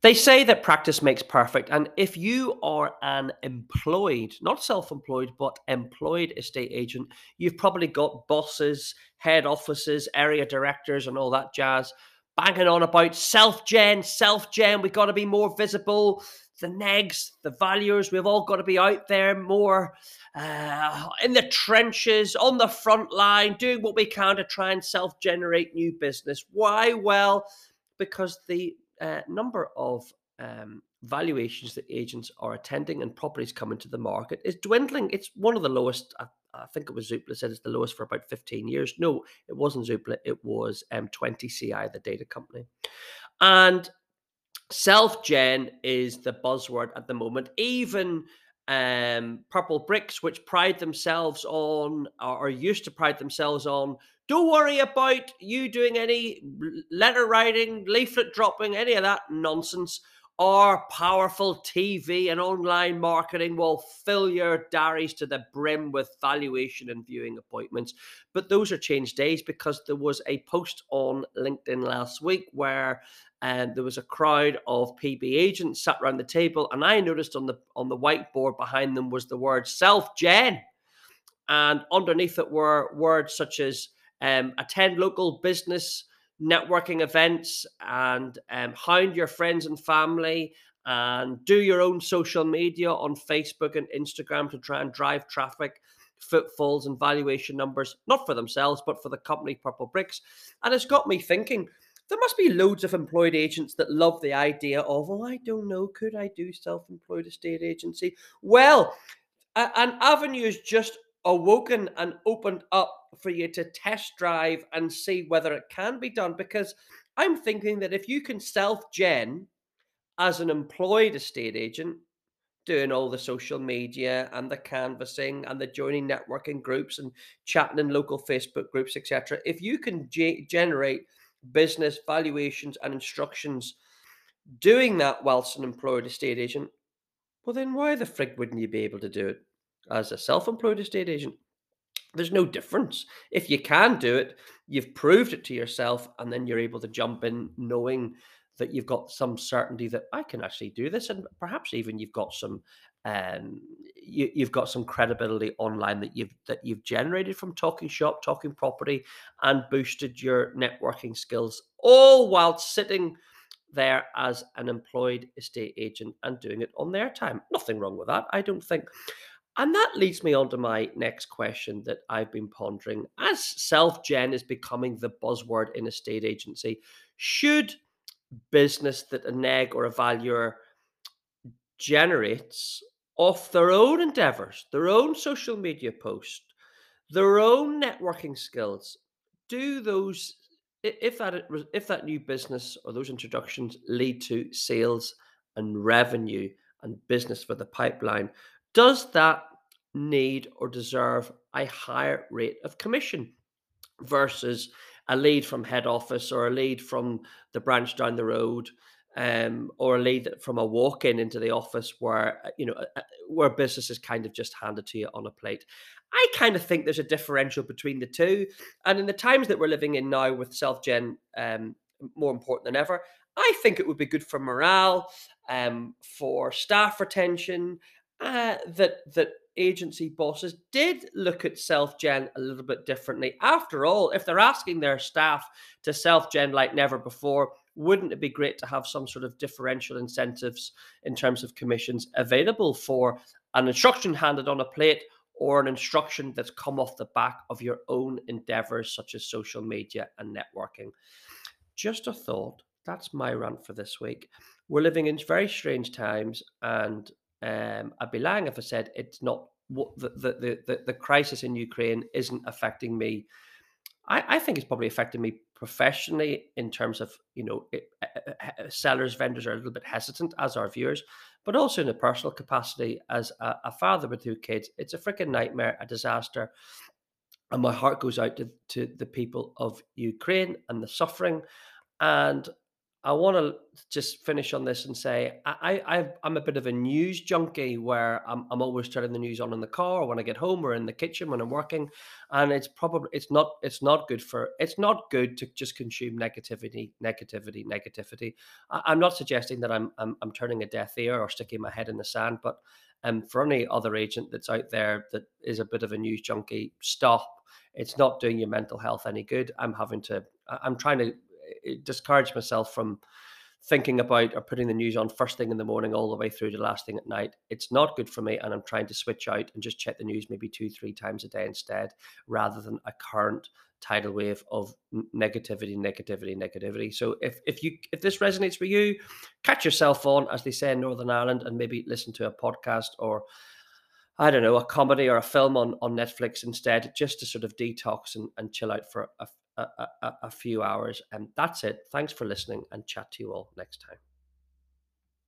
They say that practice makes perfect. And if you are an employed, not self employed, but employed estate agent, you've probably got bosses, head offices, area directors, and all that jazz banging on about self gen, self gen. We've got to be more visible. The negs, the valuers, we've all got to be out there more uh, in the trenches, on the front line, doing what we can to try and self generate new business. Why? Well, because the uh, number of um, valuations that agents are attending and properties coming to the market is dwindling. It's one of the lowest. I, I think it was Zoopla said it's the lowest for about 15 years. No, it wasn't Zoopla. It was um, 20CI, the data company. And self gen is the buzzword at the moment. Even um, Purplebricks, which pride themselves on or, or used to pride themselves on don't worry about you doing any letter writing, leaflet dropping, any of that nonsense. Our powerful TV and online marketing will fill your diaries to the brim with valuation and viewing appointments. But those are changed days because there was a post on LinkedIn last week where and um, there was a crowd of PB agents sat around the table, and I noticed on the on the whiteboard behind them was the word self gen, and underneath it were words such as um, attend local business networking events and um, hound your friends and family and do your own social media on Facebook and Instagram to try and drive traffic, footfalls, and valuation numbers, not for themselves, but for the company Purplebricks. And it's got me thinking there must be loads of employed agents that love the idea of, oh, I don't know, could I do self employed estate agency? Well, an avenue is just awoken and opened up for you to test drive and see whether it can be done. Because I'm thinking that if you can self gen as an employed estate agent, doing all the social media and the canvassing and the joining networking groups and chatting in local Facebook groups, etc. If you can ge- generate business valuations and instructions doing that whilst an employed estate agent, well, then why the frig wouldn't you be able to do it as a self employed estate agent? There's no difference. If you can do it, you've proved it to yourself, and then you're able to jump in knowing that you've got some certainty that I can actually do this, and perhaps even you've got some um, you, you've got some credibility online that you've that you've generated from talking shop, talking property, and boosted your networking skills, all while sitting there as an employed estate agent and doing it on their time. Nothing wrong with that, I don't think. And that leads me on to my next question that I've been pondering. As self gen is becoming the buzzword in estate agency, should business that a neg or a valuer generates off their own endeavors, their own social media post, their own networking skills, do those if that if that new business or those introductions lead to sales and revenue and business for the pipeline, does that need or deserve a higher rate of commission versus a lead from head office or a lead from the branch down the road um, or a lead from a walk in into the office where uh, you know uh, uh, where business is kind of just handed to you on a plate. I kind of think there's a differential between the two, and in the times that we're living in now, with self gen um, more important than ever, I think it would be good for morale, um, for staff retention, uh, that that agency bosses did look at self gen a little bit differently. After all, if they're asking their staff to self gen like never before, wouldn't it be great to have some sort of differential incentives in terms of commissions available for an instruction handed on a plate or an instruction that's come off the back of your own endeavors, such as social media and networking? Just a thought. That's my rant for this week. We're living in very strange times, and um, I'd be lying if I said it's not what the, the, the, the crisis in Ukraine isn't affecting me. I, I think it's probably affecting me professionally in terms of, you know, it, uh, sellers, vendors are a little bit hesitant, as our viewers, but also in a personal capacity as a, a father with two kids. It's a freaking nightmare, a disaster. And my heart goes out to, to the people of Ukraine and the suffering. And I want to just finish on this and say I, I I'm a bit of a news junkie where I'm I'm always turning the news on in the car when I get home or in the kitchen when I'm working, and it's probably it's not it's not good for it's not good to just consume negativity negativity negativity. I, I'm not suggesting that I'm, I'm I'm turning a deaf ear or sticking my head in the sand, but um for any other agent that's out there that is a bit of a news junkie, stop. It's not doing your mental health any good. I'm having to I'm trying to discourage myself from thinking about or putting the news on first thing in the morning all the way through to last thing at night. It's not good for me, and I'm trying to switch out and just check the news maybe two, three times a day instead, rather than a current tidal wave of negativity, negativity, negativity. So if if you if this resonates with you, catch yourself on, as they say in Northern Ireland, and maybe listen to a podcast or I don't know, a comedy or a film on, on Netflix instead, just to sort of detox and, and chill out for a, a, a, few hours. And that's it. Thanks for listening and chat to you all next time.